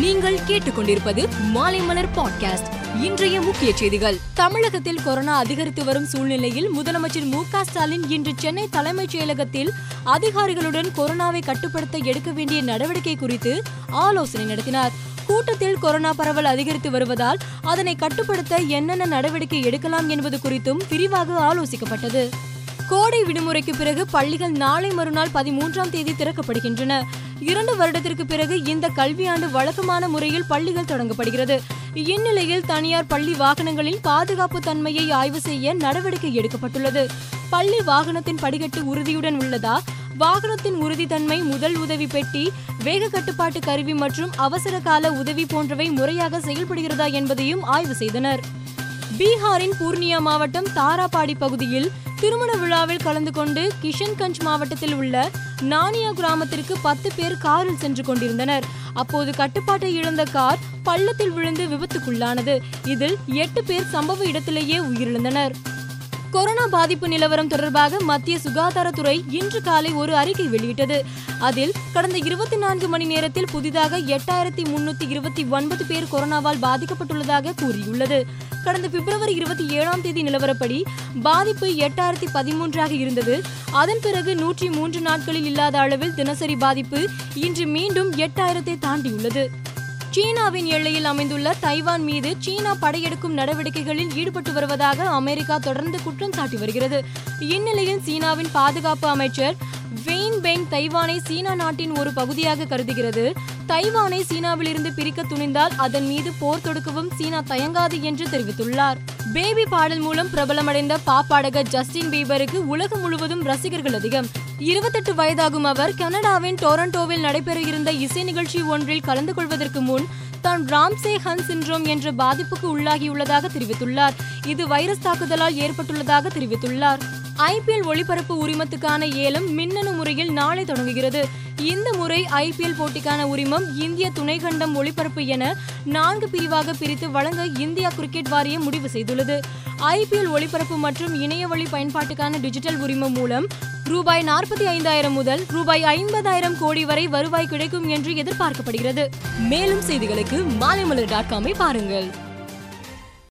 நீங்கள் கேட்டுக்கொண்டிருப்பது மாலைமலர் பாட்காஸ்ட் இன்றைய முக்கிய செய்திகள். தமிழகத்தில் கொரோனா அதிகரித்து வரும் சூழ்நிலையில் முதலமைச்சர் மு ஸ்டாலின் இன்று சென்னை தலைமைச் செயலகத்தில் அதிகாரிகளுடன் கொரோனாவை கட்டுப்படுத்த எடுக்க வேண்டிய நடவடிக்கை குறித்து ஆலோசனை நடத்தினார். கூட்டத்தில் கொரோனா பரவல் அதிகரித்து வருவதால் அதனை கட்டுப்படுத்த என்னென்ன நடவடிக்கை எடுக்கலாம் என்பது குறித்தும் விரிவாக ஆலோசிக்கப்பட்டது. கோடை விடுமுறைக்கு பிறகு பள்ளிகள் நாளை மறுநாள் பதிமூன்றாம் தேதி திறக்கப்படுகின்றன. இரண்டு வருடத்திற்கு பிறகு இந்த கல்வியாண்டு வழக்கமான முறையில் பள்ளிகள் தொடங்கப்படுகிறது. இந்நிலையில் தனியார் பள்ளி வாகனங்களின் பாதுகாப்பு தன்மையை ஆய்வு செய்ய நடவடிக்கை எடுக்கப்பட்டுள்ளது. பள்ளி வாகனத்தின் படிக்கட்டு உறுதியுடன் உள்ளதா? வாகனத்தின் உறுதித்தன்மை முதல் உதவி பெட்டி வேக கட்டுப்பாட்டு கருவி மற்றும் அவசர கால உதவி போன்றவை முறையாக செயல்படுகிறதா என்பதையும் ஆய்வு செய்தனர். பீகாரின் பூர்ணியா மாவட்டம் தாராபாடி பகுதியில் திருமண விழாவில் கலந்து கொண்டு கிஷன்கஞ்ச் மாவட்டத்தில் உள்ள நானியா கிராமத்திற்கு பத்து பேர் காரில் சென்று கொண்டிருந்தனர். அப்போது கட்டுப்பாட்டை இழந்த கார் பள்ளத்தில் விழுந்து விபத்துக்குள்ளானது. இதில் எட்டு பேர் சம்பவ இடத்திலேயே உயிரிழந்தனர். கொரோனா பாதிப்பு நிலவரம் தொடர்பாக மத்திய சுகாதாரத்துறை இன்று காலை ஒரு அறிக்கை வெளியிட்டது. அதில் கடந்த இருபத்தி நான்கு மணி நேரத்தில் புதிதாக எட்டாயிரத்தி முன்னூத்தி இருபத்தி ஒன்பது பேர் கொரோனாவால் பாதிக்கப்பட்டுள்ளதாக கூறியுள்ளது. கடந்த பிப்ரவரி இருபத்தி ஏழாம் தேதி நிலவரப்படி பாதிப்பு எட்டாயிரத்தி பதிமூன்றாக இருந்தது. அதன் பிறகு நூற்றி மூன்று நாட்களில் இல்லாத அளவில் தினசரி பாதிப்பு இன்று மீண்டும் எட்டாயிரத்தை தாண்டியுள்ளது. சீனாவின் எல்லையில் அமைந்துள்ள தைவான் மீது சீனா படையெடுக்கும் நடவடிக்கைகளில் ஈடுபட்டு வருவதாக அமெரிக்கா தொடர்ந்து குற்றம் சாட்டி வருகிறது. இந்நிலையில் சீனாவின் பாதுகாப்பு அமைச்சர் வெயின் பெங் தைவானை சீனா நாட்டின் ஒரு பகுதியாக கருதுகிறது. தைவானை சீனாவிலிருந்து பிரிக்க துணிந்தால் அதன் மீது போர் தொடுக்கவும் சீனா தயங்காது என்று தெரிவித்துள்ளார். பேபி பாடல் மூலம் பிரபலமடைந்த பாப்பாடகர் ஜஸ்டின் பீபருக்கு உலகம் முழுவதும் ரசிகர்கள் அதிகம். இருபத்தெட்டு வயதாகும் அவர் கனடாவின் டொரண்டோவில் நடைபெற இருந்த இசை நிகழ்ச்சி ஒன்றில் கலந்து கொள்வதற்கு முன் தான் ராம்சே ஹன் சின்ரோம் என்ற பாதிப்புக்கு உள்ளாகியுள்ளதாக தெரிவித்துள்ளார். இது வைரஸ் தாக்குதலால் ஏற்பட்டுள்ளதாக தெரிவித்துள்ளார். ஐபிஎல் ஒளிபரப்பு உரிமத்துக்கான ஏலம் மின்னணு முறையில் நாளை தொடங்குகிறது. இந்த முறை ஐபிஎல் போட்டிக்கான உரிமம் இந்திய துணைக்கண்டம் ஒளிபரப்பு என நான்கு பிரிவாக பிரித்து வழங்க இந்தியா கிரிக்கெட் வாரியம் முடிவு செய்துள்ளது. ஐபிஎல் ஒளிபரப்பு மற்றும் இணைய வழி பயன்பாட்டுக்கான டிஜிட்டல் உரிமம் மூலம் ரூபாய் நாற்பத்தி ஐந்தாயிரம் முதல் ரூபாய் ஐம்பதாயிரம் கோடி வரை வருவாய் கிடைக்கும் என்று எதிர்பார்க்கப்படுகிறது. மேலும் செய்திகளுக்கு மாலைமலர் டாட் காமை பாருங்கள்.